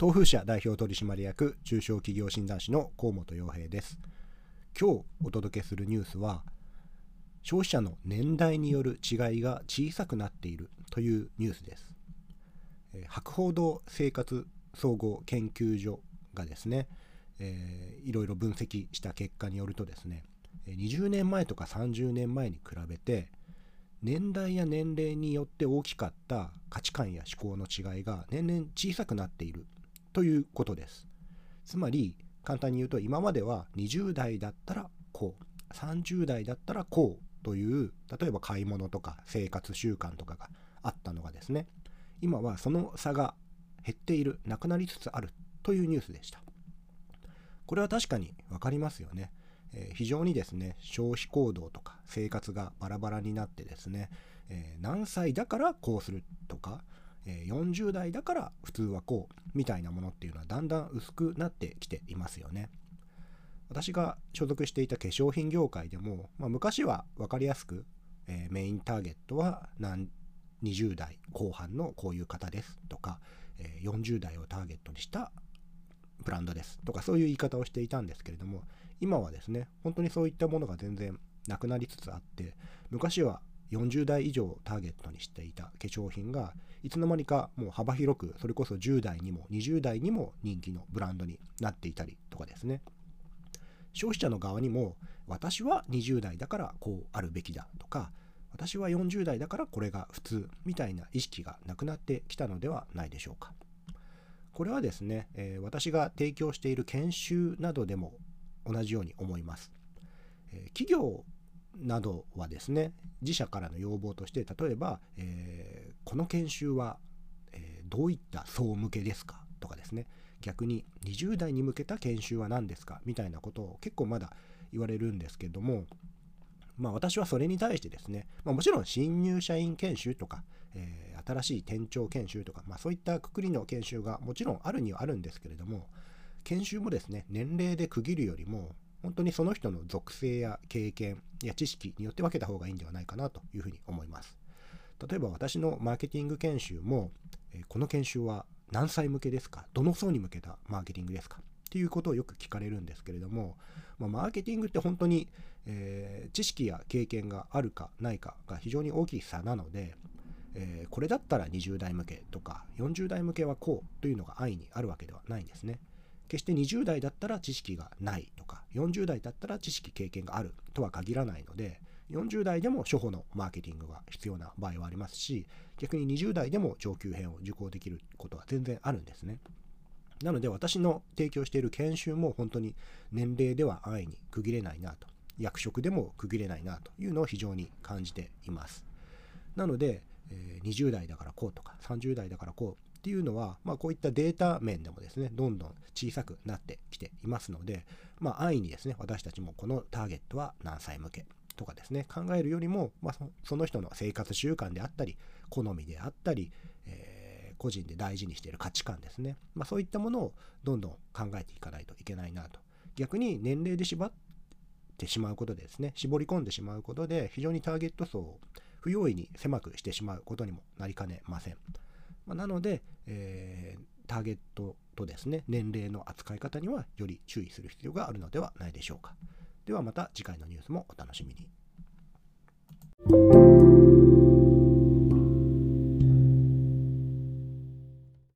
東風社代表取締役中小企業診断士の河本洋平です。今日お届けするニュースは消費者の年代による違いが小さくなっているというニュースです。博報堂生活総合研究所がですね、えー、いろいろ分析した結果によるとですね20年前とか30年前に比べて年代や年齢によって大きかった価値観や思考の違いが年々小さくなっているということです。つまり簡単に言うと今までは20代だったらこう30代だったらこうという例えば買い物とか生活習慣とかがあったのがですね今はその差が減っているなくなりつつあるというニュースでしたこれは確かに分かりますよねえー、非常にですね消費行動とか生活がバラバラになってですね、えー、何歳だからこうするとか、え、40代だから普通はこうみたいなものっていうのはだんだん薄くなってきていますよね。私が所属していた化粧品業界でも、まあ、昔は分かりやすく、えメインターゲットは何20代後半のこういう方ですとか、え40代をターゲットにしたブランドですとかそういう言い方をしていたんですけれども今はですね、本当にそういったものが全然なくなりつつあって、昔は40代以上をターゲットにしていた化粧品がいつの間にかもう幅広くそれこそ10代にも20代にも人気のブランドになっていたりとかですね消費者の側にも私は20代だからこうあるべきだとか私は40代だからこれが普通みたいな意識がなくなってきたのではないでしょうかこれはですね、え、私が提供している研修などでも同じように思います。え企業などはですね自社からの要望として例えば、えー、この研修は、えー、どういった層向けですか？とかですね。逆に20代に向けた研修は何ですか？みたいなことを結構まだ言われるんですけどもまあ私はそれに対してですね、まあ、もちろん新入社員研修とか、えー、新しい店長研修とか、まあ、そういったくくりの研修がもちろんあるにはあるんですけれども研修もですね、年齢で区切るよりも、本当にその人の属性や経験や知識によって分けた方がいいんではないかなというふうに思います。例えば私のマーケティング研修も、えこの研修は何歳向けですか？どの層に向けたマーケティングですか？っていうことをよく聞かれるんですけれども、ま、マーケティングって本当に、えー、知識や経験があるかないかが非常に大きい差なので、えー、これだったら20代向けとか40代向けはこうというのが安易にあるわけではないんですね。決して20代だったら知識がないとか40代だったら知識経験があるとは限らないので40代でも初歩のマーケティングが必要な場合はありますし逆に20代でも上級編を受講できることは全然あるんですね。なので私の提供している研修も本当に年齢では安易に区切れないなと役職でも区切れないなというのを非常に感じています。なので、20代だからこうとか30代だからこうっていうのは、まあ、こういったデータ面でもですね、どんどん小さくなってきていますので、まあ、安易にですね、私たちもこのターゲットは何歳向けとかですね、考えるよりも、まあ、その人の生活習慣であったり、好みであったり、えー、個人で大事にしている価値観ですね、まあ、そういったものをどんどん考えていかないといけないなと。逆に年齢で縛ってしまうことでですね、絞り込んでしまうことで、非常にターゲット層を不用意に狭くしてしまうことにもなりかねません。まあ、なので、えー、ターゲットとですね、年齢の扱い方にはより注意する必要があるのではないでしょうか。ではまた次回のニュースもお楽しみに。